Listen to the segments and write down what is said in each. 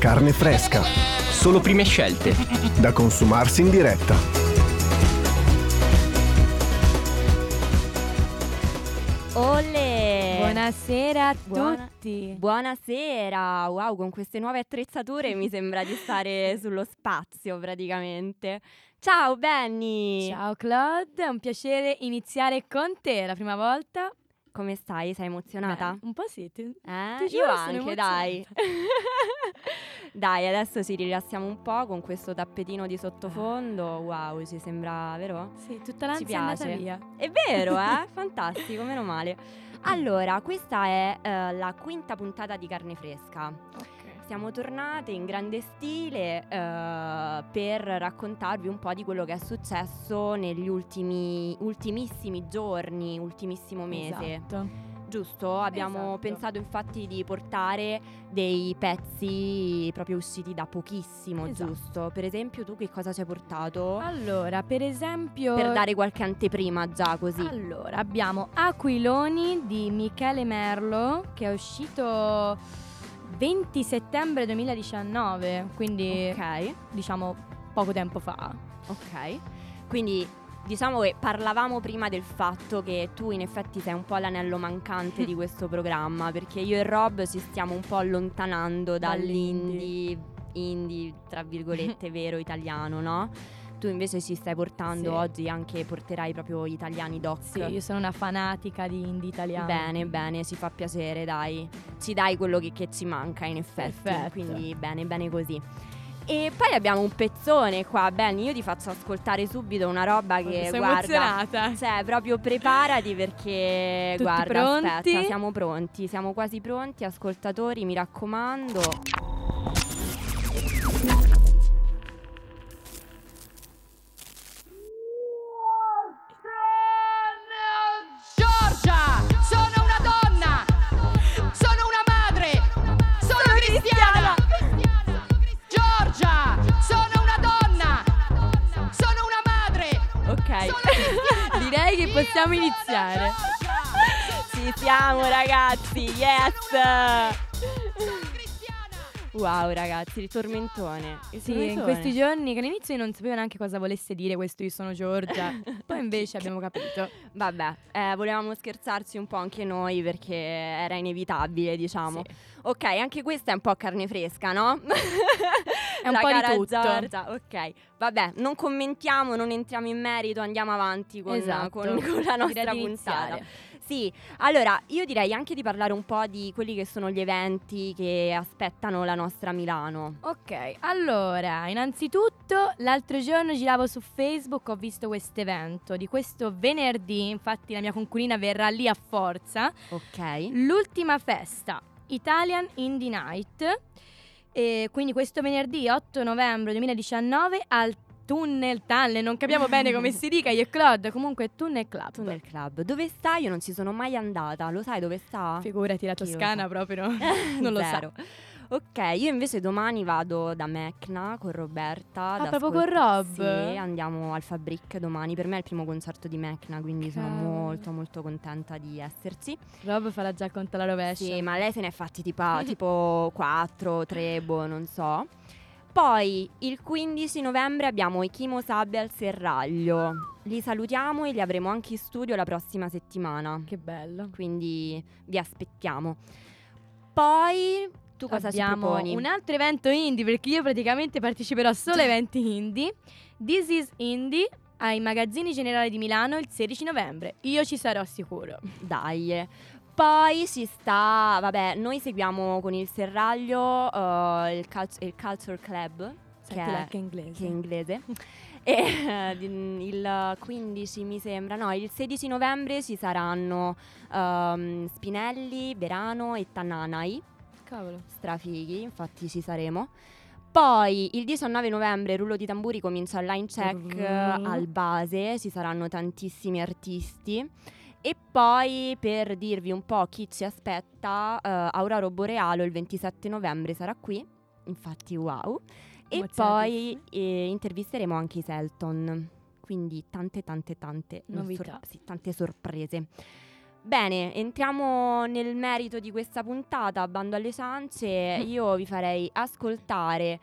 Carne fresca. Solo prime scelte. Da consumarsi in diretta. Ole! Buonasera a Buona- tutti. Buonasera! Wow, con queste nuove attrezzature mi sembra di stare sullo spazio praticamente. Ciao Benny! Ciao Claude, è un piacere iniziare con te la prima volta. Come stai? Sei emozionata? Beh, un po' sì. ti- Eh? ti Io giuro, anche, dai. dai, adesso ci rilassiamo un po' con questo tappetino di sottofondo. Wow, ci sembra, vero? Sì, tutta l'ansia è andata piace. via. È vero, eh? Fantastico, meno male. Allora, questa è eh, la quinta puntata di Carne Fresca. Siamo tornate in grande stile eh, per raccontarvi un po' di quello che è successo negli ultimi, ultimissimi giorni, ultimissimo mese. Esatto. Giusto? Abbiamo Esatto. pensato infatti di portare dei pezzi proprio usciti da pochissimo, Esatto. giusto? Per esempio, tu che cosa ci hai portato? Allora, per esempio... Per dare qualche anteprima già così. Allora, abbiamo Aquiloni di Michele Merlo che è uscito 20 settembre 2019, quindi Ok, diciamo poco tempo fa. ok. Quindi diciamo che parlavamo prima del fatto che tu in effetti sei un po' l'anello mancante di questo programma, perché io e Rob ci stiamo un po' allontanando dall'indie, indie, tra virgolette, vero italiano, no? Tu invece ci stai portando Sì. oggi anche, porterai proprio italiani doc. Sì, io sono una fanatica di indie italiano. Bene, bene, ci fa piacere, dai. Ci dai quello che, che ci manca, in effetti. Perfetto. Quindi bene, bene così. E poi abbiamo un pezzone qua, Benny. Io ti faccio ascoltare subito una roba che Sono guarda. emozionata. Cioè, proprio preparati perché Tutti guarda, pronti? aspetta, siamo pronti, siamo quasi pronti, ascoltatori, mi raccomando. Possiamo iniziare. Ci siamo, ragazzi. Yes! Wow, ragazzi, il tormentone. Il Sì, in tormentone. questi giorni che all'inizio io non sapevo neanche cosa volesse dire questo io sono Giorgia. Poi invece abbiamo capito. Vabbè, eh, volevamo scherzarci un po' anche noi perché era inevitabile, diciamo. Sì. Ok, anche questa è un po' carne fresca, no? È un La po' di tutto. Giorgia, ok. Vabbè, non commentiamo, non entriamo in merito, andiamo avanti con, Esatto. con- con la nostra puntata. Sì, allora io direi anche di parlare un po' di quelli che sono gli eventi che aspettano la nostra Milano. Ok, allora, innanzitutto l'altro giorno giravo su Facebook, ho visto questo evento di questo venerdì, infatti la mia conculina verrà lì a forza, Ok. l'ultima festa, Italian Indie Night, e quindi questo venerdì 8 novembre 2019 al Tunnel Tunnel, non capiamo bene come si dica, io e Claude, comunque Tunnel Club. Tu nel club. Dove sta? Io non ci sono mai andata. Lo sai dove sta? Figurati la Toscana proprio, non lo so. Ok, io invece domani vado da Mecna con Roberta. Ah, proprio con Rob? Sì, andiamo al Fabric domani. Per me è il primo concerto di Mecna, quindi sono Cavolo. molto molto contenta di esserci. Rob farà già conto alla rovescia. Sì, ma lei se ne è fatti tipo, tipo 4, 3, boh, non so. Poi il 15 novembre abbiamo i Chimo Sabbe al Serraglio. Li salutiamo e li avremo anche in studio la prossima settimana. Che bello. Quindi vi aspettiamo. Poi tu cosa ci Abbiamo proponi? un altro evento indie perché io praticamente parteciperò solo a eventi indie. This is Indie ai magazzini generali di Milano il 16 novembre. Io ci sarò sicuro. Dai. Poi si sta, vabbè, noi seguiamo con il Serraglio eh, il, cult- il Culture Club, che è, che inglese. che è inglese. e di- il 15 mi sembra, no, il 16 novembre ci saranno ehm, Spinelli, Verano e Tananai. Cavolo. strafighi, infatti ci saremo. Poi il 19 novembre, rullo di tamburi, comincia il line check eh, al base, ci saranno tantissimi artisti. E poi per dirvi un po' chi ci aspetta, eh, Aurora Borealo il 27 novembre sarà qui, infatti wow. E poi Emozionatissima. eh, intervisteremo anche i Selton, quindi tante tante tante Novità. sì, tante sorprese. Bene, entriamo nel merito di questa puntata, bando alle ciance, io vi farei ascoltare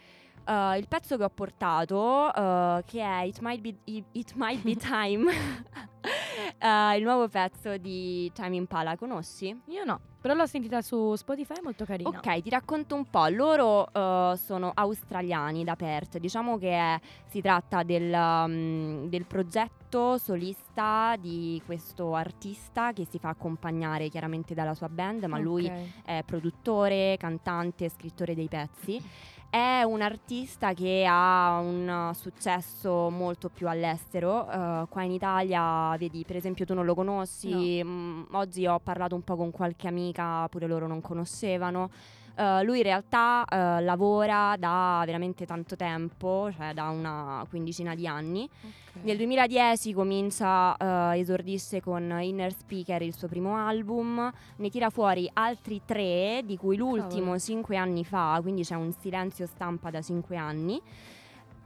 uh, il pezzo che ho portato, uh, che è It Might Be, It Might Be Time, uh, il nuovo pezzo di Time Impala, conosci? Io no, però l'ho sentita su Spotify, è molto carina. Ok, ti racconto un po'. Loro sono australiani da Perth. Diciamo che è, si tratta del, um, del, progetto solista di questo artista che si fa accompagnare chiaramente dalla sua band, ma okay. lui è produttore, cantante, scrittore dei pezzi. È un artista che ha un successo molto più all'estero. Uh, qua in Italia, vedi, per esempio, tu non lo conosci. No. Mm, oggi ho parlato un po' con qualche amica, pure loro non conoscevano. Uh, lui in realtà uh, lavora da veramente tanto tempo, cioè da una quindicina di anni. Okay. Nel 2010 comincia, uh, esordisce con Inner Speaker il suo primo album, ne tira fuori altri tre, di cui l'ultimo Cavolo. cinque anni fa, quindi c'è un silenzio stampa da cinque anni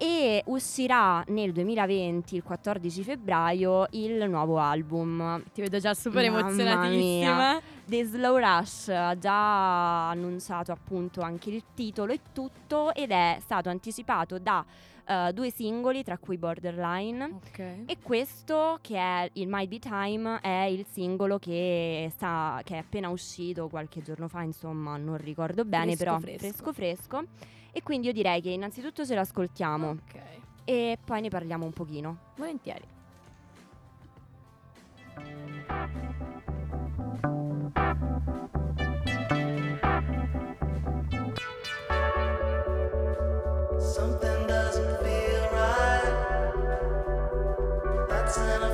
e uscirà nel 2020, il 14 febbraio, il nuovo album. Ti vedo già super Mamma emozionatissima. Mia. The Slow Rush ha già annunciato appunto anche il titolo e tutto ed è stato anticipato da uh, due singoli tra cui Borderline okay. e questo che è il Might Be Time è il singolo che, sta, che è appena uscito qualche giorno fa insomma non ricordo bene fresco, però fresco fresco fresco e quindi io direi che innanzitutto ce l'ascoltiamo Ok. e poi ne parliamo un pochino. Volentieri. Something doesn't feel right. That's enough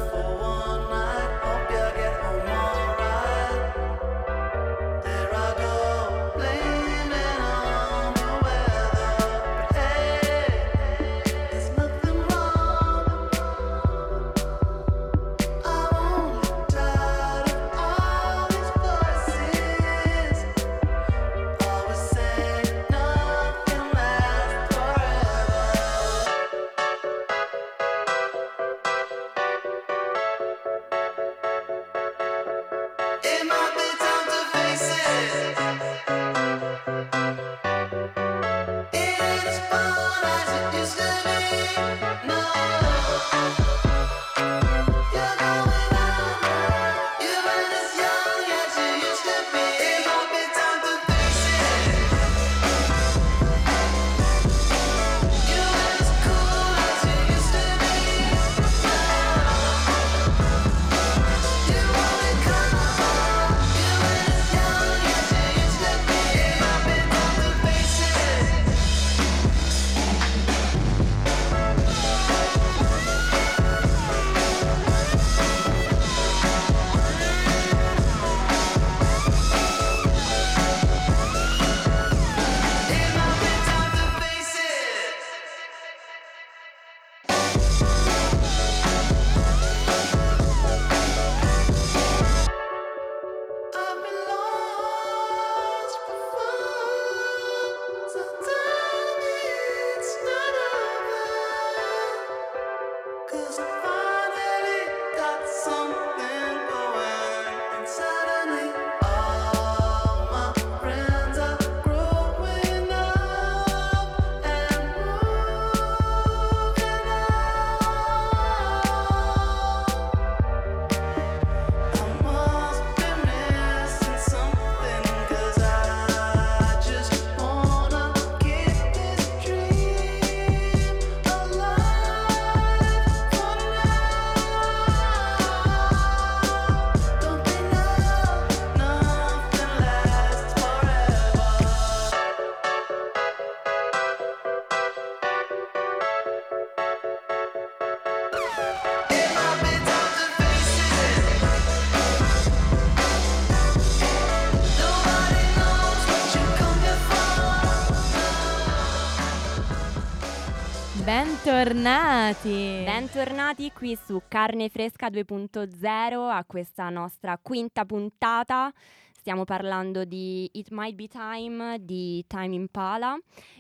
Bentornati. Bentornati qui su Carne Fresca 2.0 a questa nostra quinta puntata. Stiamo parlando di It Might Be Time di Time Impala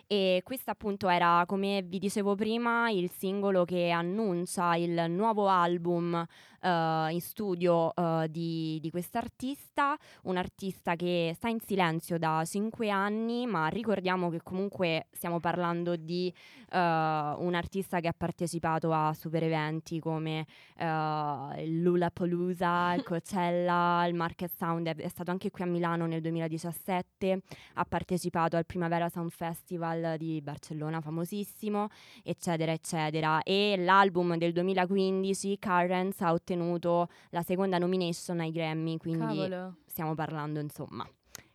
e questo appunto era, come vi dicevo prima, il singolo che annuncia il nuovo album eh, in studio eh, di, di quest'artista, un artista che sta in silenzio da cinque anni, ma ricordiamo che comunque stiamo parlando di eh, un artista che ha partecipato a super eventi come eh, il Lollapalooza, il Coachella, il Market Sound, è, è stato anche qui a Milano nel 2017, ha partecipato al Primavera Sound Festival di Barcellona, famosissimo, eccetera, eccetera. E l'album del 2015, Currents, ha ottenuto la seconda nomination ai Grammy, quindi Cavolo. stiamo parlando insomma.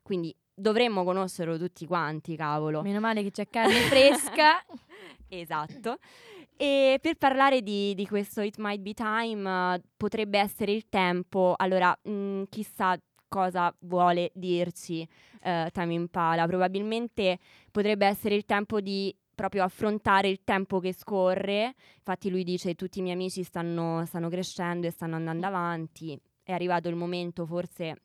Quindi dovremmo conoscerlo tutti quanti, cavolo. Meno male che c'è carne fresca. Esatto. E per parlare di, di questo It Might Be Time, eh, potrebbe essere il tempo. Allora, mh, chissà cosa vuole dirci eh, Time Impala. Probabilmente potrebbe essere il tempo di proprio affrontare il tempo che scorre. Infatti lui dice tutti i miei amici stanno, stanno crescendo e stanno andando avanti. È arrivato il momento forse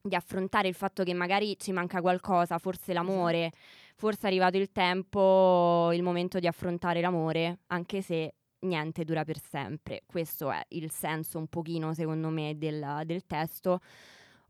di affrontare il fatto che magari ci manca qualcosa, forse l'amore, forse è arrivato il tempo, il momento di affrontare l'amore, anche se niente dura per sempre. Questo è il senso un pochino, secondo me, del, del testo.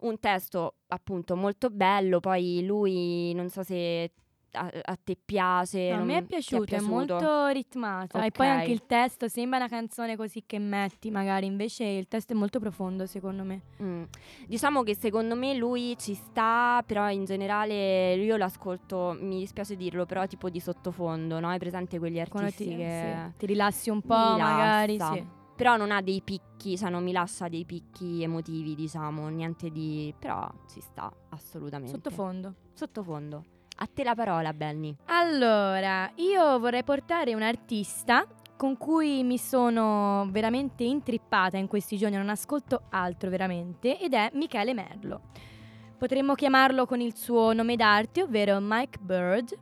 Un testo appunto molto bello, poi lui non so se a, a te piace. No, a me è piaciuto, è, piaciuto? molto ritmata. E Ok. poi anche il testo sembra una canzone così che metti, magari. Invece il testo è molto profondo, secondo me. Mm. Diciamo che secondo me lui ci sta, però in generale io l'ascolto, mi dispiace dirlo, però tipo di sottofondo, no? Hai presente quegli artisti ti, che... sì, ti rilassi un po', magari. Sì. Però non ha dei picchi, cioè non mi lascia dei picchi emotivi, diciamo, niente di... però ci sta, assolutamente. Sottofondo. Sottofondo. A te la parola, Benny. Allora, io vorrei portare un artista con cui mi sono veramente intrippata in questi giorni, non ascolto altro veramente, ed è Michele Merlo. Potremmo chiamarlo con il suo nome d'arte, ovvero Mike Bird.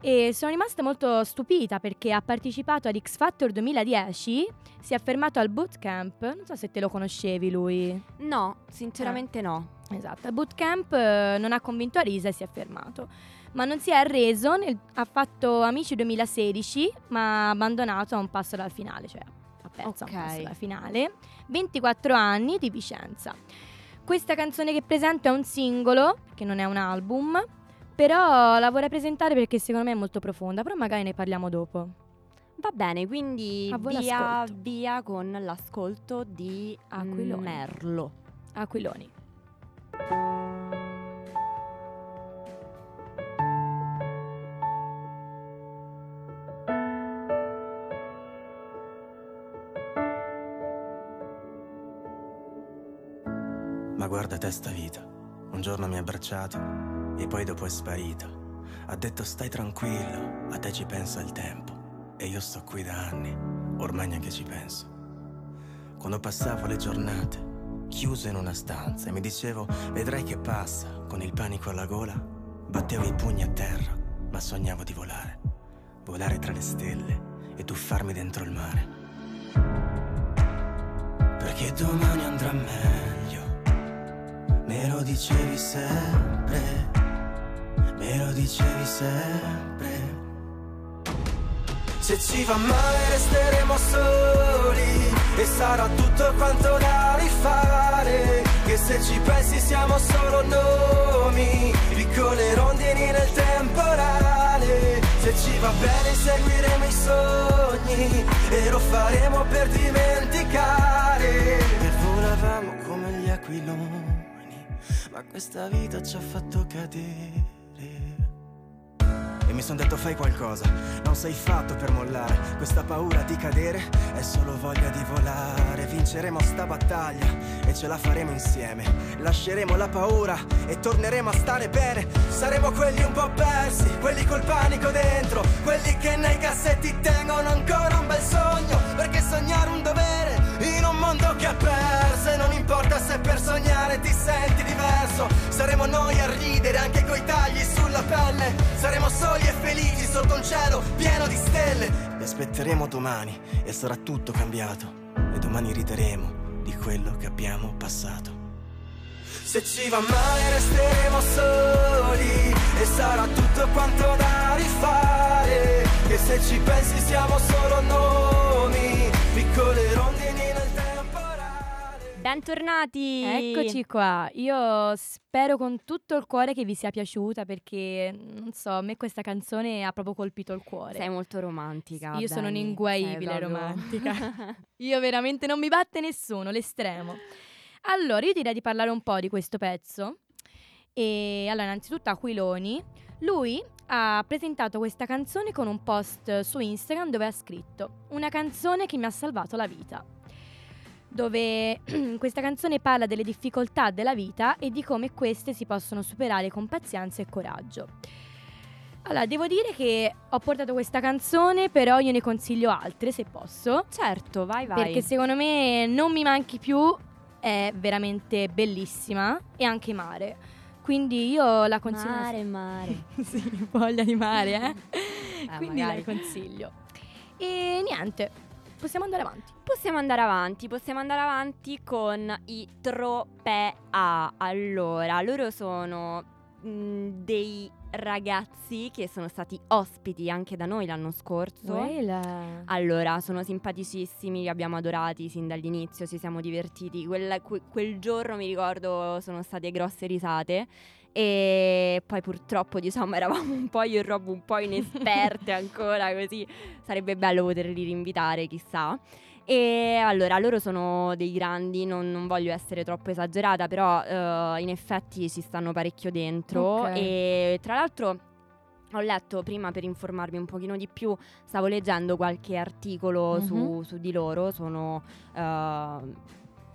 E sono rimasta molto stupita perché ha partecipato ad X Factor 2010, si è fermato al bootcamp, non so se te lo conoscevi lui. No, sinceramente no. Esatto, al bootcamp eh, non ha convinto Arisa e si è fermato. Ma non si è arreso, nel- ha fatto Amici 2016, ma ha abbandonato a un passo dal finale, cioè ha perso a un passo dalla finale. 24 anni di Vicenza. Questa canzone che presento è un singolo, che non è un album, però la vorrei presentare perché secondo me è molto profonda, però magari ne parliamo dopo. Va bene, quindi A voi via, l'ascolto. via con l'ascolto di Aquiloni. Merlo. Aquiloni. Ma guarda te sta vita, un giorno mi ha abbracciato e poi dopo è sparita. Ha detto stai tranquillo, a te ci pensa il tempo. E io sto qui da anni, ormai neanche ci penso. Quando passavo le giornate, chiuso in una stanza e mi dicevo vedrai che passa, con il panico alla gola, battevo i pugni a terra, ma sognavo di volare. Volare tra le stelle e tuffarmi dentro il mare. Perché domani andrà meglio. Me lo dicevi sempre, me lo dicevi sempre. Se ci va male resteremo soli e sarà tutto quanto da rifare. Che se ci pensi siamo solo nomi, piccole rondini nel temporale. Se ci va bene seguiremo i sogni e lo faremo per dimenticare. E volavamo come gli aquiloni, ma questa vita ci ha fatto cadere. Mi son detto fai qualcosa, non sei fatto per mollare. Questa paura di cadere è solo voglia di volare. Vinceremo sta battaglia e ce la faremo insieme. Lasceremo la paura e torneremo a stare bene. Saremo quelli un po' persi, quelli col panico dentro Quelli che nei cassetti tengono ancora un bel sogno Perché sognare un dovere un mondo che ha perso E non importa se per sognare ti senti diverso. Saremo noi a ridere anche coi tagli sulla pelle. Saremo soli e felici sotto un cielo pieno di stelle. E aspetteremo domani e sarà tutto cambiato. E domani rideremo di quello che abbiamo passato. Se ci va male resteremo soli e sarà tutto quanto da rifare. Che se ci pensi siamo solo Bentornati! Eccoci qua, io spero con tutto il cuore che vi sia piaciuta perché, non so, a me questa canzone ha proprio colpito il cuore. Sei molto romantica. Io sono Benny, un'inguaibile proprio- romantica. Io veramente non mi batte nessuno, l'estremo. Allora, io direi di parlare un po' di questo pezzo. E allora, innanzitutto Aquiloni, lui ha presentato questa canzone con un post su Instagram dove ha scritto Una canzone che mi ha salvato la vita. Dove questa canzone parla delle difficoltà della vita e di come queste si possono superare con pazienza e coraggio. Allora, devo dire che ho portato questa canzone, però io ne consiglio altre se posso. Certo, vai, vai. Perché secondo me non mi manchi più, è veramente bellissima e anche mare. Quindi io la consiglio. Mare, mare. sì, voglia di mare, eh. Quindi magari. la consiglio. E niente, possiamo andare avanti. Possiamo andare avanti, possiamo andare avanti con i Tropea. Allora, loro sono mh, dei ragazzi che sono stati ospiti anche da noi l'anno scorso. Allora, sono simpaticissimi, li abbiamo adorati sin dall'inizio, ci siamo divertiti. Quel, que- quel giorno mi ricordo sono state grosse risate. E poi purtroppo diciamo eravamo un po' io e Rob un po' inesperte ancora così sarebbe bello poterli rinvitare chissà e allora loro sono dei grandi non, non voglio essere troppo esagerata però eh, in effetti ci stanno parecchio dentro Ok. e tra l'altro ho letto prima per informarmi un pochino di più, stavo leggendo qualche articolo su, Mhm. su di loro, sono eh,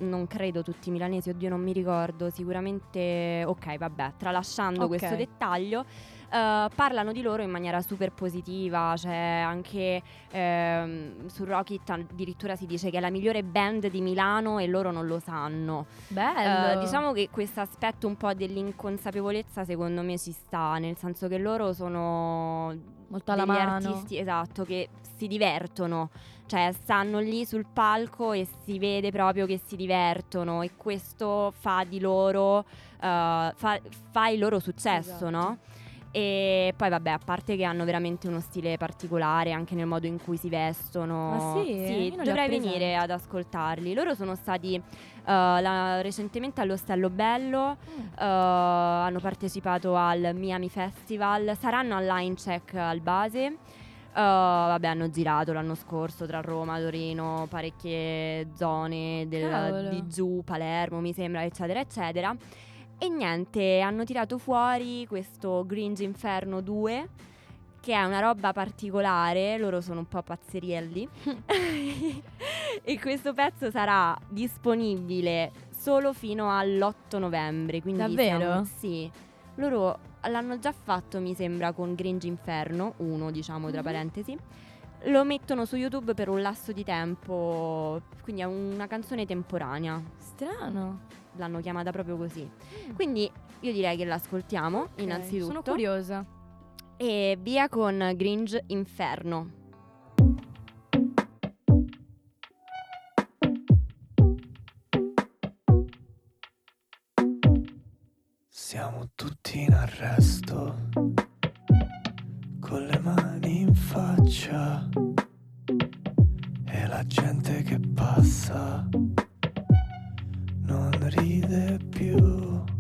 non credo tutti milanesi, oddio non mi ricordo, sicuramente ok vabbè, tralasciando Ok. questo dettaglio. Eh, parlano di loro in maniera super positiva, c'è anche ehm, su Rocket addirittura si dice che è la migliore band di Milano e loro non lo sanno. Bello. Eh, diciamo che questo aspetto un po' dell'inconsapevolezza secondo me ci sta, nel senso che loro sono molto alla degli mano. artisti esatto che si divertono, cioè stanno lì sul palco e si vede proprio che si divertono e questo fa di loro eh, fa, fa il loro successo, Esatto. no? E poi vabbè, a parte che hanno veramente uno stile particolare anche nel modo in cui si vestono. Ah, sì? Ho dovrei venire ad ascoltarli. Loro sono stati eh, la- recentemente all'Ostello Bello, Mm. eh, hanno partecipato al Miami Festival, saranno al Line Check al base. Eh, vabbè, hanno girato l'anno scorso tra Roma, Torino, parecchie zone del- di giù, Palermo, mi sembra, eccetera, eccetera. E niente, hanno tirato fuori questo Gringe Inferno 2, che è una roba particolare, loro sono un po' pazzerielli. e questo pezzo sarà disponibile solo fino all'8 novembre. Quindi Davvero? siamo- sì. Loro l'hanno già fatto, mi sembra, con Gringe Inferno, uno diciamo tra Mhm. parentesi. Lo mettono su YouTube per un lasso di tempo, quindi è una canzone temporanea. Strano. L'hanno chiamata proprio così. Quindi io direi che l'ascoltiamo Ok, innanzitutto. Sono curiosa. E via con Gringe Inferno. Siamo tutti in arresto, con le mani in faccia, e la gente che passa non ride più.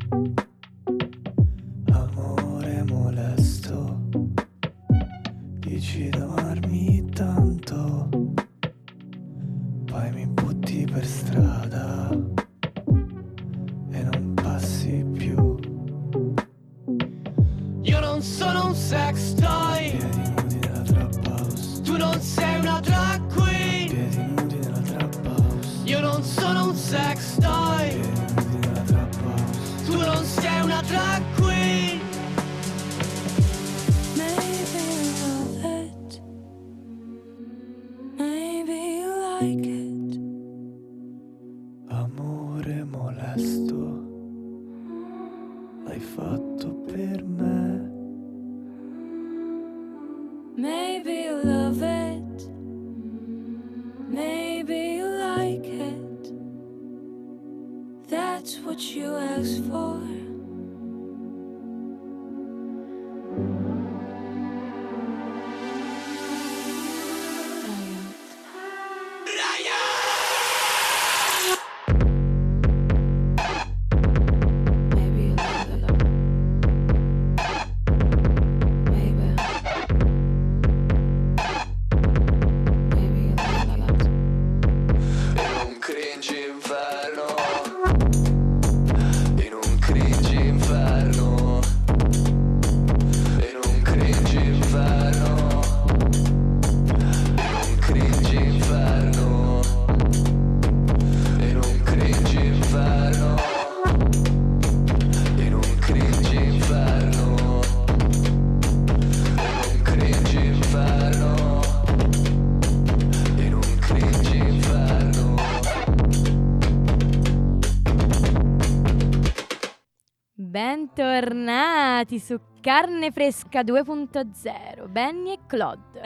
Bentornati su Carne Fresca 2.0, Benny e Claude.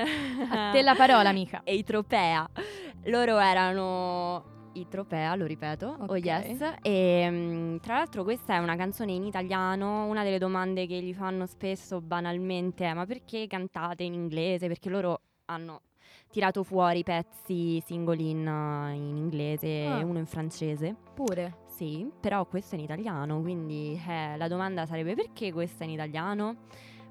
A te la parola, amica. e i Tropea. Loro erano i Tropea, lo ripeto, oh Ok. yes. E mm, tra l'altro questa è una canzone in italiano, una delle domande che gli fanno spesso banalmente è ma perché cantate in inglese? Perché loro hanno tirato fuori pezzi singoli in, in inglese Ah. e uno in francese. Pure. Sì, però questo è in italiano, quindi eh, la domanda sarebbe perché questo è in italiano?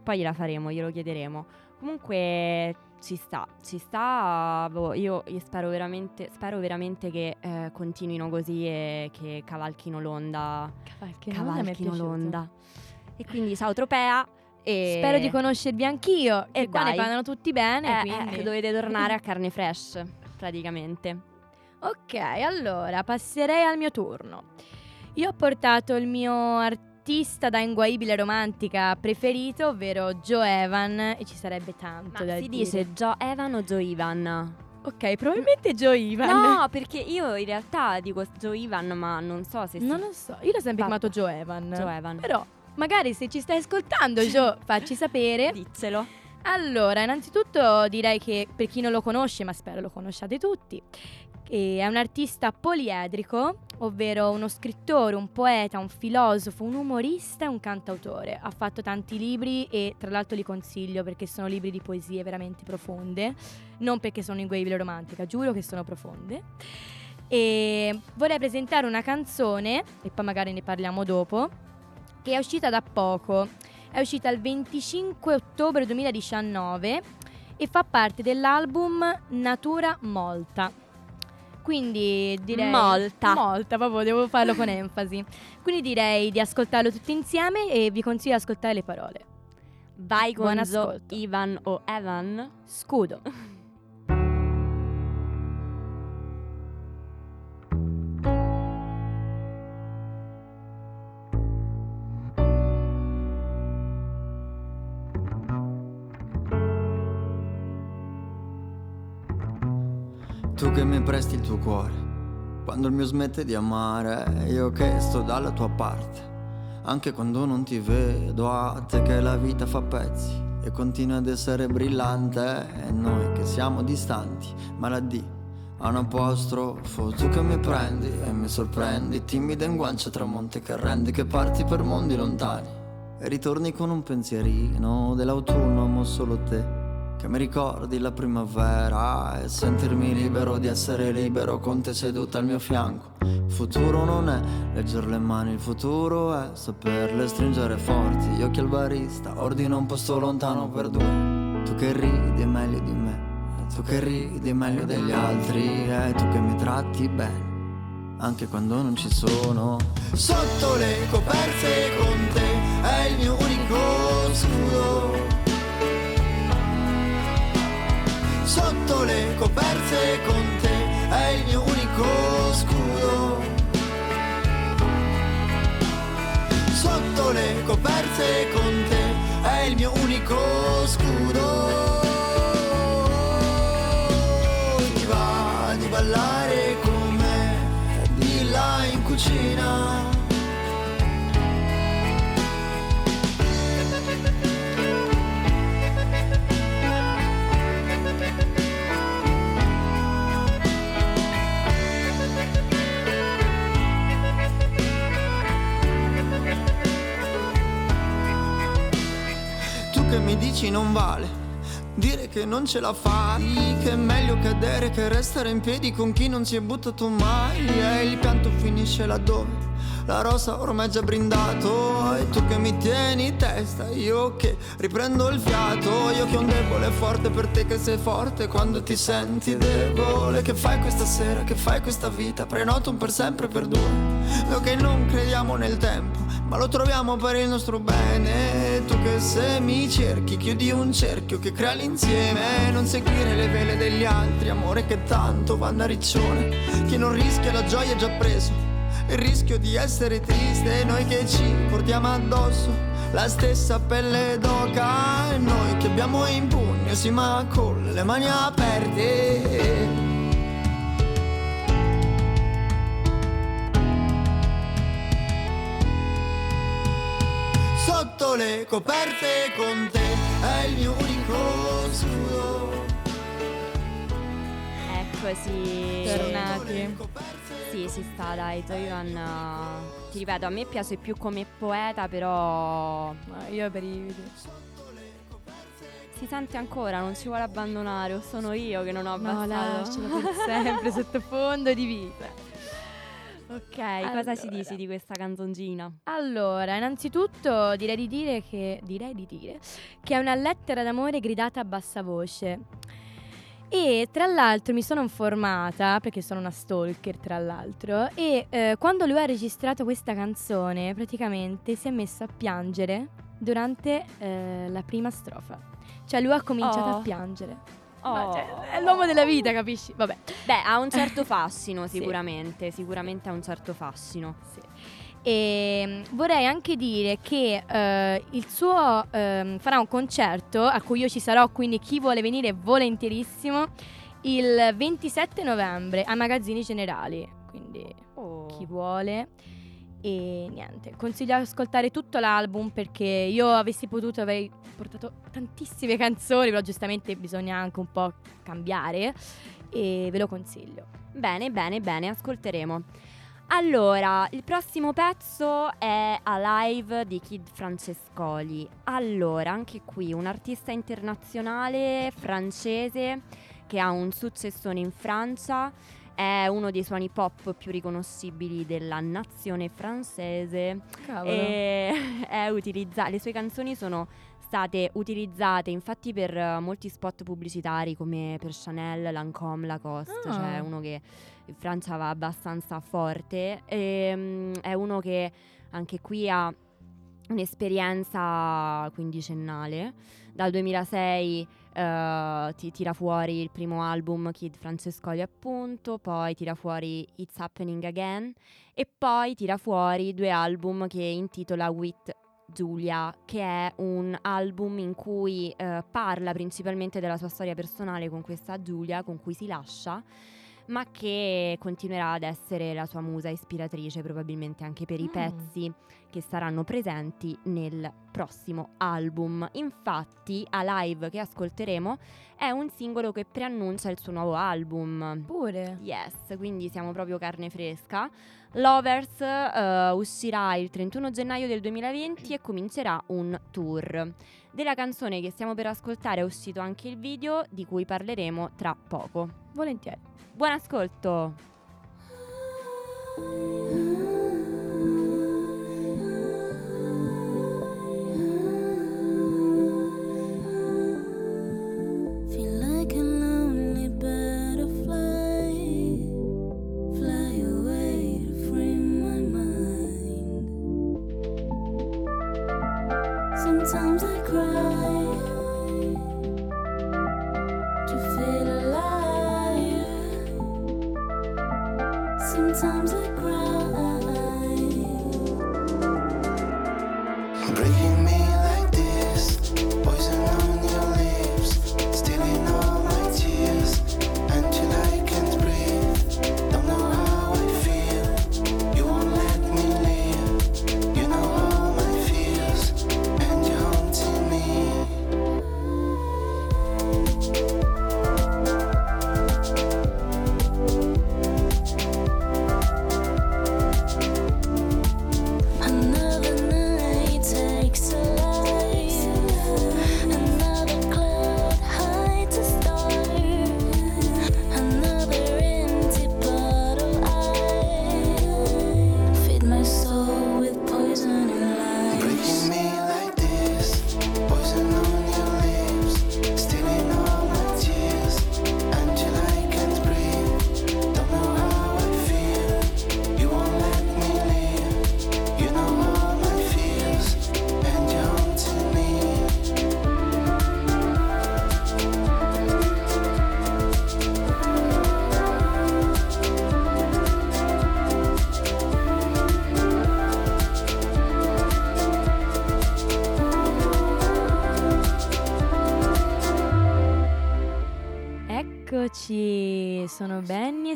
Poi gliela faremo, glielo chiederemo. Comunque ci sta, ci sta, boh, io, io spero veramente, spero veramente che eh, continuino così e che cavalchino l'onda, Cavalchino cavalchino l'onda. E quindi ciao Tropea e... Spero di conoscervi anch'io. E qua ne dai. parlano tutti bene. Eh, quindi. eh, dovete tornare a carne fresh, praticamente. Ok, allora passerei al mio turno. Io ho portato il mio artista da inguaibile romantica preferito, ovvero Joe Evan, e ci sarebbe tanto da si dire. dice Joe Evan o Joe Ivan? Ok, probabilmente Joe Ivan. No, perché io in realtà dico Joe Ivan, ma non so se Non si... lo so, io l'ho sempre Vabbè. chiamato Joe Evan. Joe Evan. Però, magari se ci stai ascoltando, Joe, facci sapere. Diccelo. Allora, innanzitutto direi che per chi non lo conosce, ma spero lo conosciate tutti, che è un artista poliedrico, ovvero uno scrittore, un poeta, un filosofo, un umorista e un cantautore. Ha fatto tanti libri e tra l'altro li consiglio perché sono libri di poesie veramente profonde, non perché sono inguaibile romantica, giuro che sono profonde. E vorrei presentare una canzone, e poi magari ne parliamo dopo, che è uscita da poco. È uscita il 25 ottobre 2019 e fa parte dell'album Natura Molta. Quindi direi Molta. Molta, proprio devo farlo con enfasi. Quindi direi di ascoltarlo tutti insieme e vi consiglio di ascoltare le parole. Vai con. Ivan o Evan. Scudo. che mi presti il tuo cuore, quando il mio smette di amare, io che sto dalla tua parte. Anche quando non ti vedo, a te che la vita fa pezzi e continua ad essere brillante. E noi che siamo distanti, ma la D ha un apostrofo. Tu che mi prendi e mi sorprendi, timida in guancia tra monte che rendi, che parti per mondi lontani. E ritorni con un pensierino dell'autunno, amo solo te. Che mi ricordi la primavera e sentirmi libero di essere libero con te seduta al mio fianco. Il futuro non è leggere le mani, il futuro è saperle stringere forti. Gli occhi al barista, ordina un posto lontano per due. Tu che ridi meglio di me, tu che ridi meglio degli altri, e tu che mi tratti bene. Anche quando non ci sono Sotto le coperte con te È il mio unico scudo Sotto le coperte con te è il mio unico scudo. Sotto le coperte con te è il mio unico scudo. Ti va di ballare con me di là in cucina. Mi dici non vale. Dire che non ce la fai Che è meglio cadere che restare in piedi Con chi non si è buttato mai. E il pianto finisce laddove La rosa ormai è già brindato. E tu che mi tieni testa Io che riprendo il fiato. Io che ho un debole forte per te che sei forte Quando ti senti debole. Che fai questa sera, che fai questa vita? Prenoto un per sempre per due. Noi che non crediamo nel tempo ma lo troviamo per il nostro bene. Tu che se mi cerchi, chiudi un cerchio che crea l'insieme. Non seguire le vele degli altri, amore che tanto va a riccione. Chi non rischia la gioia è già preso. Il rischio di essere triste, noi che ci portiamo addosso la stessa pelle d'oca. E noi che abbiamo in pugno, sì, ma con le mani aperte. Sotto le coperte con te, è il mio unico scudo. Eccoci. Tornati. Sì, si sta, dai, Toivan. eh, Ti ripeto, a me piace più come poeta, però Ma io per i si sente ancora, non si vuole abbandonare, o sono io che non ho No, abbassato. lascialo per sempre sottofondo di vita. Ok, cosa ci Allora. dici di questa canzoncina? Allora, innanzitutto direi di dire che direi di dire che è una lettera d'amore gridata a bassa voce. E tra l'altro mi sono informata, perché sono una stalker tra l'altro, e eh, quando lui ha registrato questa canzone praticamente si è messo a piangere durante eh, la prima strofa. Cioè lui ha cominciato Oh. a piangere. Oh. Cioè, è l'uomo della vita, capisci? Vabbè. Beh, ha un certo fascino, Sì. sicuramente. Sicuramente ha un certo fascino. Sì. E mm, vorrei anche dire che eh, il suo ehm, farà un concerto a cui io ci sarò, quindi chi vuole venire volentierissimo il 27 novembre a Magazzini Generali. Quindi Oh. chi vuole. E niente, consiglio di ascoltare tutto l'album perché io avessi potuto avrei portato tantissime canzoni, però giustamente bisogna anche un po' cambiare e ve lo consiglio. Bene, bene, bene, ascolteremo. Allora, il prossimo pezzo è Alive di Kid Francescoli. Allora, anche qui un artista internazionale francese che ha un successone in Francia, è uno dei suoni pop più riconoscibili della nazione francese Cavolo. e è utilizza- le sue canzoni sono state utilizzate infatti per molti spot pubblicitari come per Chanel, Lancôme, Lacoste, Ah. cioè uno che in Francia va abbastanza forte e mm, è uno che anche qui ha un'esperienza quindicennale. Dal 2006 eh, ti tira fuori il primo album Kid Francescoli appunto, poi tira fuori It's Happening Again e poi tira fuori due album che intitola With Giulia, che è un album in cui eh, parla principalmente della sua storia personale con questa Giulia, con cui si lascia, ma che continuerà ad essere la sua musa ispiratrice probabilmente anche per i Mm. pezzi che saranno presenti nel prossimo album. Infatti, a live che ascolteremo è un singolo che preannuncia il suo nuovo album. Pure. Yes, quindi siamo proprio carne fresca. Lovers eh, uscirà il 31 gennaio del 2020 e comincerà un tour. Della canzone che stiamo per ascoltare è uscito anche il video di cui parleremo tra poco. Volentieri. Buon ascolto!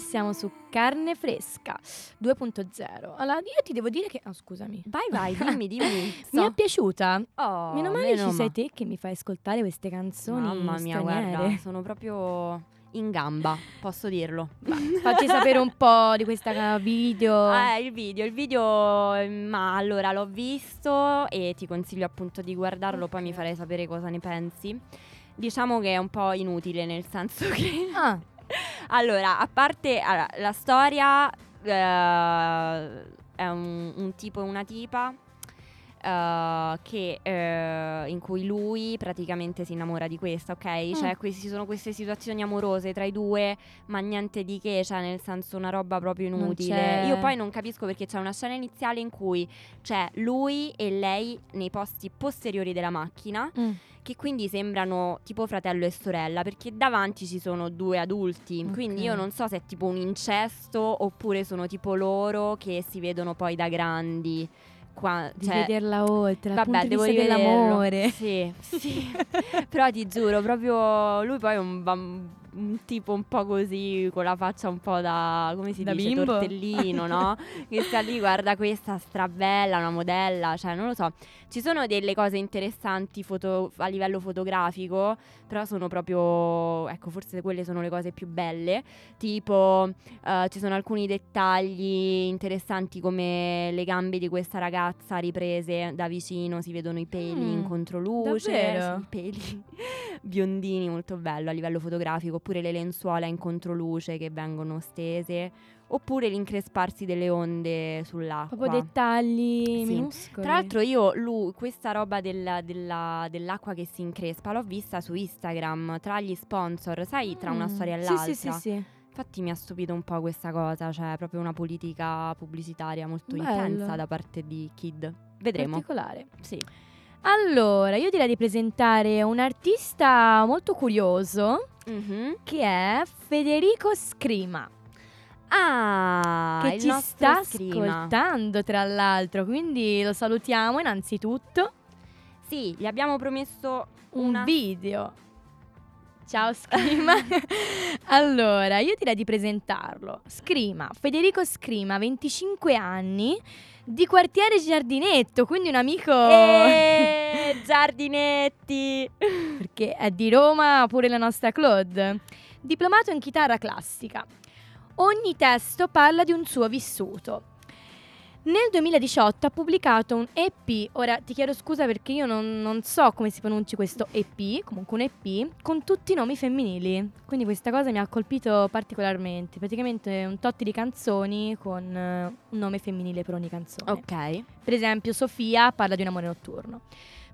Siamo su Carne Fresca 2.0. Allora, io ti devo dire che... Oh, scusami. Vai, vai, dimmi, dimmi. Mi è piaciuta. Oh, meno male meno ci sei te che mi fai ascoltare queste canzoni Mamma mia, straniere. guarda, sono proprio in gamba, posso dirlo. Facci sapere un po' di questa video. Eh, il video, il video, eh, ma allora l'ho visto e ti consiglio appunto di guardarlo, poi mi farei sapere cosa ne pensi. Diciamo che è un po' inutile, nel senso che... Ah, Allora, a parte allora, la storia, eh, è un, un tipo e una tipa eh, che, eh, in cui lui praticamente si innamora di questa, ok? Cioè, questi, ci sono queste situazioni amorose tra i due, ma niente di che, cioè nel senso una roba proprio inutile. Io poi non capisco perché c'è una scena iniziale in cui c'è lui e lei nei posti posteriori della macchina mm, che quindi sembrano tipo fratello e sorella, perché davanti ci sono due adulti. Ok. Quindi io non so se è tipo un incesto oppure sono tipo loro che si vedono poi da grandi. Qua, di cioè, vederla oltre, Vabbè, devo vista dell'amore. Sì, sì. Però ti giuro, proprio lui poi è un, bam- un tipo un po' così, con la faccia un po' da, come si Da dice, bimbo? tortellino, no? che sta lì, guarda questa strabella, una modella, cioè non lo so. Ci sono delle cose interessanti foto- a livello fotografico, però sono proprio, ecco, forse quelle sono le cose più belle. Tipo, eh, ci sono alcuni dettagli interessanti come le gambe di questa ragazza riprese da vicino, si vedono i peli Mm, in controluce, i peli biondini, molto bello a livello fotografico, oppure le lenzuola in controluce che vengono stese, oppure l'incresparsi delle onde sull'acqua. Proprio dettagli Sì. minuscoli. Tra l'altro io lui, questa roba della- della- dell'acqua che si increspa l'ho vista su Instagram tra gli sponsor, sai, tra una Mm, storia e sì, l'altra. Sì, sì, sì. Infatti mi ha stupito un po' questa cosa, cioè proprio una politica pubblicitaria molto Bello. intensa da parte di Kid. Vedremo. Particolare. Sì. Allora, io direi di presentare un artista molto curioso Mhm. che è Federico Scrima, Ah, che ci sta Scrima. ascoltando tra l'altro, quindi lo salutiamo innanzitutto. Sì, gli abbiamo promesso Un una video. Ciao Scrima. allora, io direi di presentarlo. Scrima, Federico Scrima, 25 anni, di quartiere Giardinetto, quindi un amico Eh, Giardinetti. perché è di Roma pure la nostra Claude. Diplomato in chitarra classica. Ogni testo parla di un suo vissuto. Nel 2018 ha pubblicato un EP, ora ti chiedo scusa perché io non, non so come si pronunci questo EP, comunque un EP, con tutti i nomi femminili. Quindi questa cosa mi ha colpito particolarmente. Praticamente un tot di canzoni con eh, un nome femminile per ogni canzone. Ok. Per esempio, Sofia parla di un amore notturno.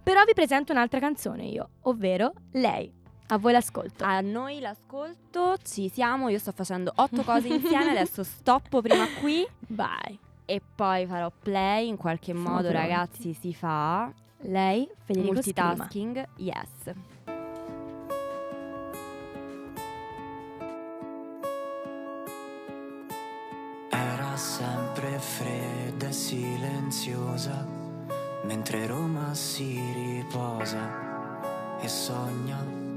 Però vi presento un'altra canzone io, ovvero Lei. A voi l'ascolto. A noi l'ascolto, ci siamo, io sto facendo otto cose insieme, adesso stoppo prima qui Vai. E poi farò play, in qualche Siamo modo pronti. ragazzi si fa. Lei, Federico Scrima. Multitasking, yes. Era sempre fredda e silenziosa, mentre Roma si riposa e sogna.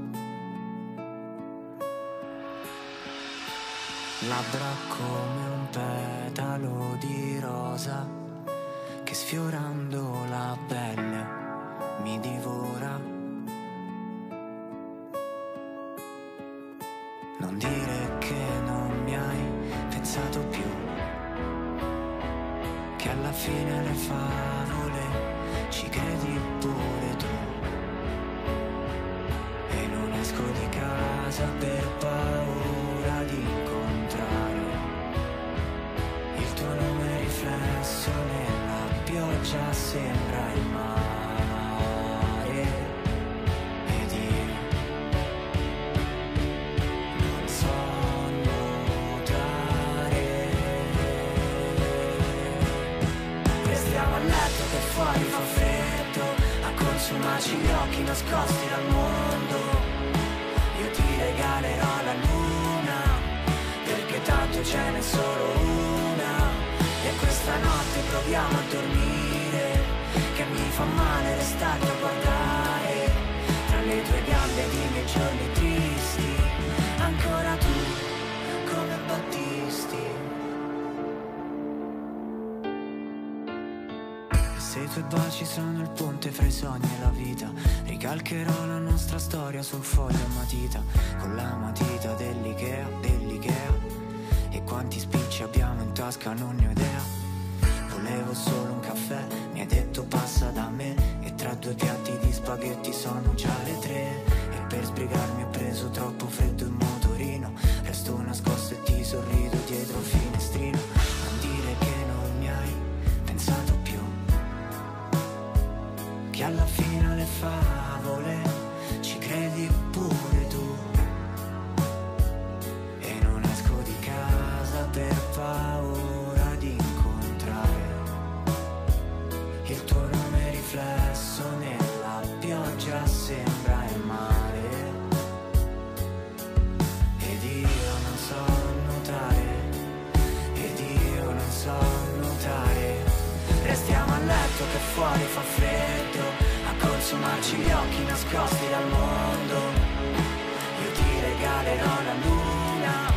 Labbra come un petalo di rosa che sfiorando la pelle mi divora. giorni tristi, ancora tu come Battisti. Se i tuoi baci sono il ponte fra i sogni e la vita, ricalcherò la nostra storia sul foglio a matita, con la matita dell'Ikea, dell'Ikea. E quanti spicci abbiamo in tasca non ne ho idea. Volevo solo un caffè, mi hai detto passa da me, e tra due piatti di spaghetti sono già le tre per sbrigarmi ho preso troppo freddo in motorino. Resto nascosto e ti sorrido dietro il che fuori fa freddo, a consumarci gli occhi nascosti dal mondo. Io ti regalerò la luna,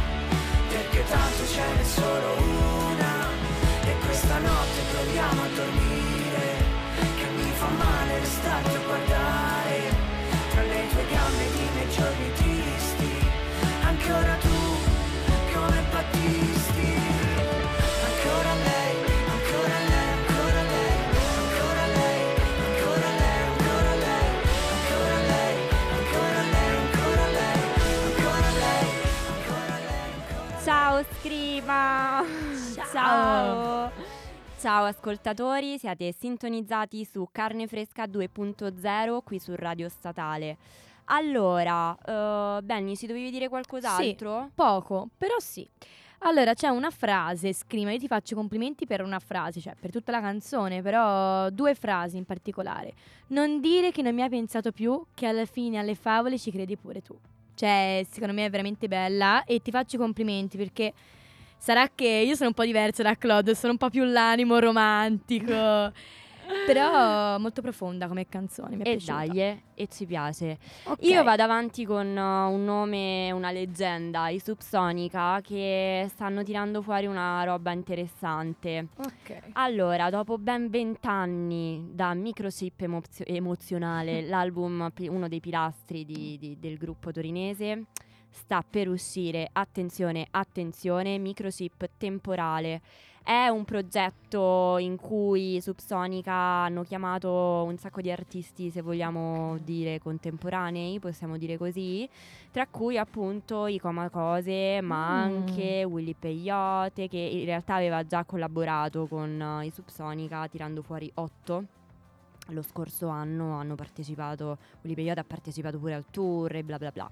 perché tanto ce n'è solo una. E questa notte proviamo a dormire, che mi fa male restarti a guardare. Ciao scriva! Ciao! Ciao ascoltatori, siete sintonizzati su Carne Fresca 2.0 qui su Radio Statale. Allora, eh, Benny, ci dovevi dire qualcos'altro? Poco, però sì. Allora, c'è una frase, scriva, io ti faccio complimenti per una frase, cioè per tutta la canzone, però due frasi in particolare. Non dire che non mi hai pensato più, che alla fine alle favole ci credi pure tu. Cioè, secondo me è veramente bella e ti faccio complimenti perché sarà che io sono un po' diversa da Claude, sono un po' più l'animo romantico. Però molto profonda come canzone, mi è E piaciuta. dai, eh, e ci piace. Ok. Io vado avanti con uh, un nome, una leggenda, i Subsonica, che stanno tirando fuori una roba interessante. Ok. Allora, dopo ben vent'anni da microchip emozio- emozionale, l'album, uno dei pilastri di- di- del gruppo torinese, sta per uscire, attenzione, attenzione, microchip temporale. È un progetto in cui Subsonica hanno chiamato un sacco di artisti, se vogliamo dire contemporanei, possiamo dire così, tra cui appunto i Coma Cose, ma Mm. anche Willy Peyote, che in realtà aveva già collaborato con eh, i Subsonica tirando fuori 8. Lo scorso anno hanno partecipato, Willy Peyote ha partecipato pure al tour e bla bla bla.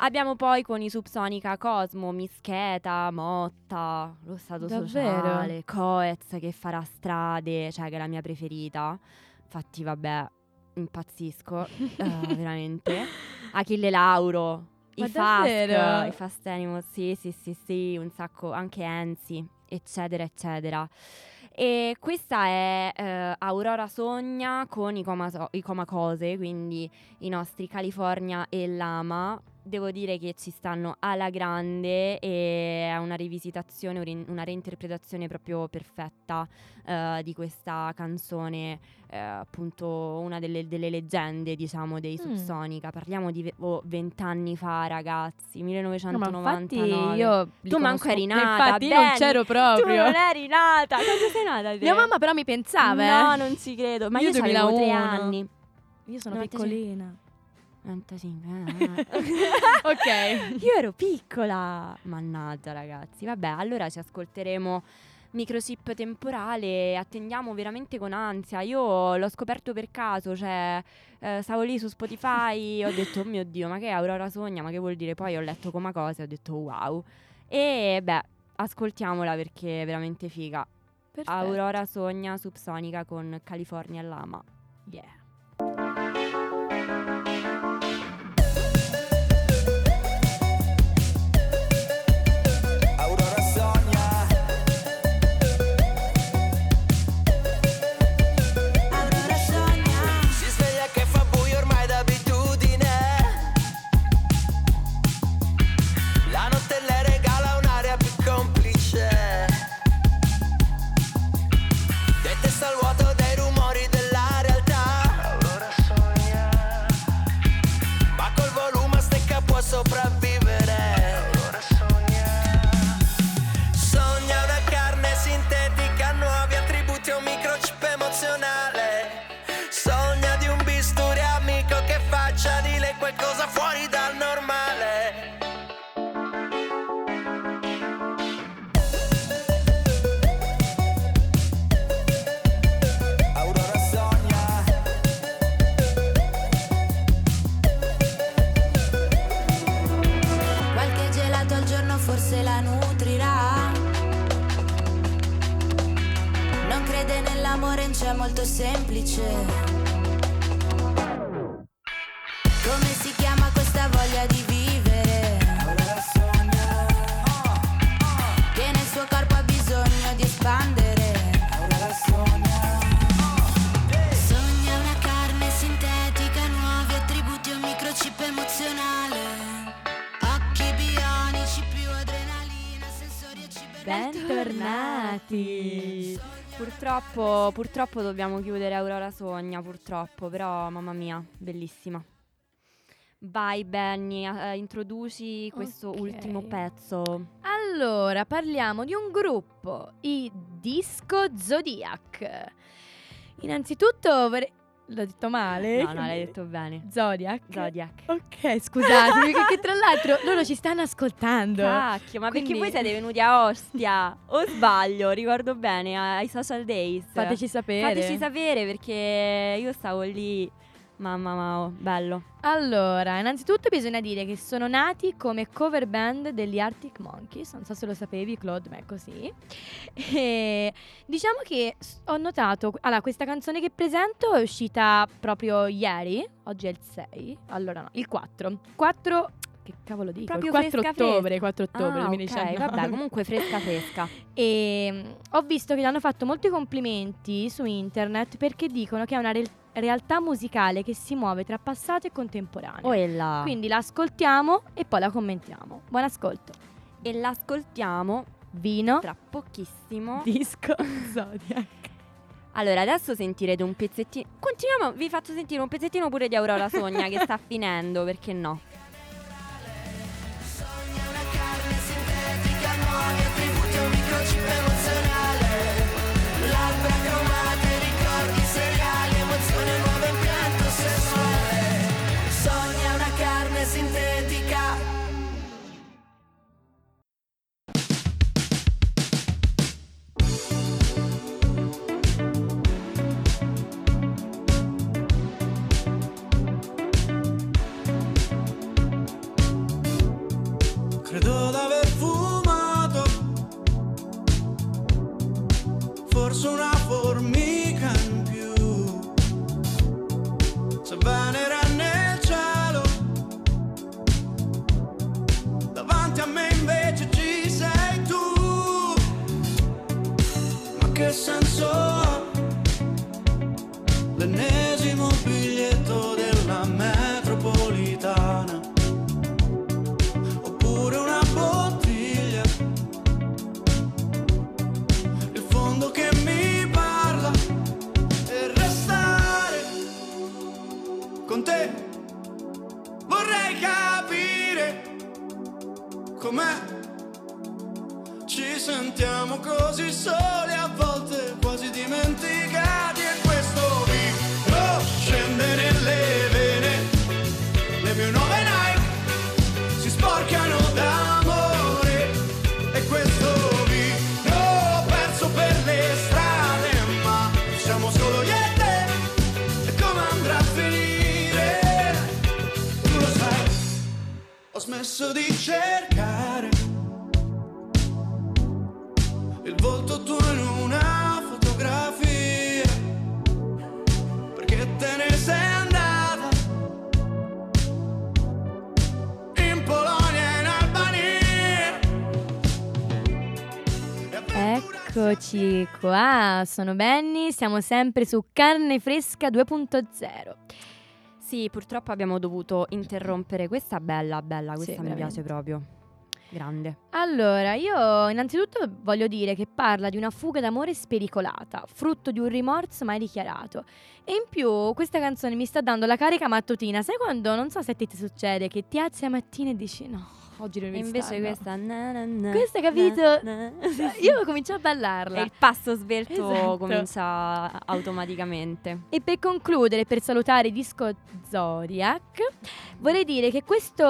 Abbiamo poi con i Subsonica Cosmo, Mischeta, Motta, lo Stato Davvero? Sociale, Coez che farà strade, cioè che è la mia preferita. Infatti vabbè, impazzisco, eh, veramente. Achille Lauro, Ma i Fast, i Fast Animals, sì sì sì sì, un sacco, anche Enzi, eccetera eccetera. E questa è eh, Aurora Sogna con i coma, i coma Cose, quindi i nostri California e Lama. Devo dire che ci stanno alla grande e è una rivisitazione, un- una reinterpretazione proprio perfetta eh, di questa canzone, eh, appunto una delle, delle leggende, diciamo, dei Mm. Subsonica. Parliamo di oh, vent'anni fa, ragazzi, No, 1999. ma infatti io Tu manco eri nata, Infatti io non c'ero Tu proprio. non eri nata. Quando sei nata te? Mia mamma però mi pensava, No, eh. non ci credo. Ma Io io, avevo tre 2001. anni. Io sono 95. piccolina. 95. ok. Io ero piccola. Mannaggia, ragazzi. Vabbè, allora ci ascolteremo microchip temporale. Attendiamo veramente con ansia. Io l'ho scoperto per caso. Cioè, eh, stavo lì su Spotify. ho detto, oh mio dio, ma che è Aurora Sogna? Ma che vuol dire? Poi ho letto come cose. Ho detto, wow. E beh, ascoltiamola perché è veramente figa. Perfetto. Aurora Sogna Subsonica con California Lama. Yeah. Molto semplice. Come si chiama questa voglia di vivere? Che nel suo corpo ha bisogno di espandere. Sogna una carne sintetica, nuovi attributi, un microchip emozionale. Occhi bionici, più adrenalina, sensori e cibernetica. Bentornati. Purtroppo, purtroppo dobbiamo chiudere Aurora Sogna, purtroppo, però mamma mia, bellissima. Vai Benny, eh, introduci questo Ok. ultimo pezzo. Allora, parliamo di un gruppo, i Disco Zodiac. Innanzitutto vorrei... L'ho detto male? No, no, l'hai detto bene. Zodiac. Zodiac. Ok, scusatemi, perché tra l'altro loro ci stanno ascoltando. Cacchio, ma perché Quindi- voi siete venuti a Ostia? O sbaglio, ricordo bene, ai social days. Fateci sapere. Fateci sapere perché io stavo lì. Mamma mia, bello. Allora, innanzitutto bisogna dire che sono nati come cover band degli Arctic Monkeys, non so se lo sapevi Claude, ma è così. E diciamo che ho notato, allora questa canzone che presento è uscita proprio ieri, oggi è il 6, allora no, il 4. 4 che cavolo dico? Proprio il 4 fresca, ottobre, fresca. 4 ottobre Ah, 2019. ok, vabbè, comunque fresca fresca. E mm, ho visto che gli hanno fatto molti complimenti su internet perché dicono che è una re- realtà musicale che si muove tra passato e contemporaneo. Oh, e là. Quindi la ascoltiamo e poi la commentiamo. Buon ascolto. E l'ascoltiamo Vino, tra pochissimo. disco, Zodiac. Allora, adesso sentirete un pezzettino. Continuiamo, vi faccio sentire un pezzettino pure di Aurora Sogna che sta finendo, perché no? Una carne sintetica, nuovi attributi un microchip smesso di cercare il volto tuo in una fotografia perché te ne sei andata in Polonia e in Albania. Eccoci qua, sono Benny, siamo sempre su Carne Fresca 2.0. Sì, purtroppo abbiamo dovuto interrompere questa bella, bella, questa Sì, mi veramente. piace proprio. grande. Allora, io innanzitutto voglio dire che parla di una fuga d'amore spericolata, frutto di un rimorso mai dichiarato. E in più questa canzone mi sta dando la carica mattutina. Sai quando, non so se a te ti succede, che ti alzi la mattina e dici no, oggi non E invece questa... na na na, Questa, capito? na na. Io comincio a ballarla. E il passo svelto Esatto. comincia automaticamente. E per concludere, per salutare Disco Zodiac, vorrei dire che questo,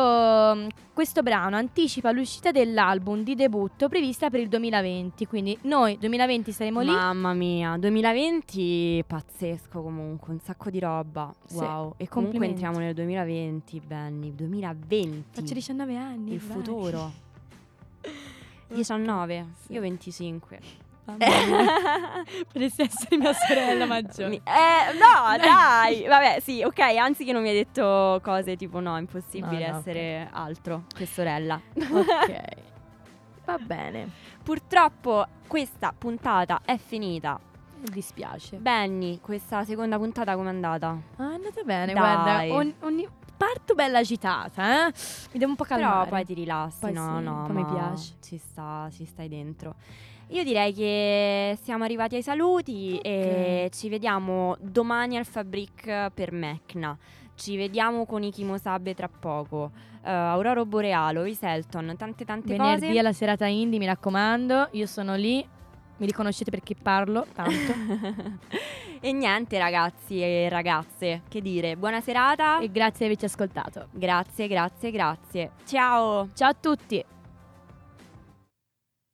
questo brano anticipa l'uscita dell'album di debutto prevista per il 2020. Quindi noi 2020 saremo lì. Mamma mia, 2020 pazzesco comunque, un sacco di roba. Sì, Wow. E comunque entriamo nel 2020, Benny. 2020. Faccio 19 anni. il vai. futuro. 19, Sì. io 25. Potresti essere mia sorella maggiore. Mi- Eh, no, dai. Vabbè, sì, ok. Anzi, che non mi hai detto cose tipo no, è impossibile No, no, essere altro che sorella. ok. Va bene. Purtroppo questa puntata è finita. Mi dispiace. Benny, questa seconda puntata com'è andata? Ah, è andata bene, Dai. guarda. ogni- ogni- parto bella agitata, eh. Mi devo un po' calmare. Però poi ti rilassi, Poi no, sì, no, poi mi ma piace. Ci sta, ci stai dentro. Io direi che siamo arrivati ai saluti e ci vediamo domani al Fabric per Mecna. Ci vediamo con i Kimosabe tra poco. Eh, Aurora Borealo, i Selton, tante tante Venerdì cose. alla serata indie, mi raccomando. Io sono lì. Mi riconoscete perché parlo tanto. e niente ragazzi e ragazze, che dire, buona serata. e grazie di averci ascoltato. Grazie, grazie, grazie. Ciao. Ciao a tutti.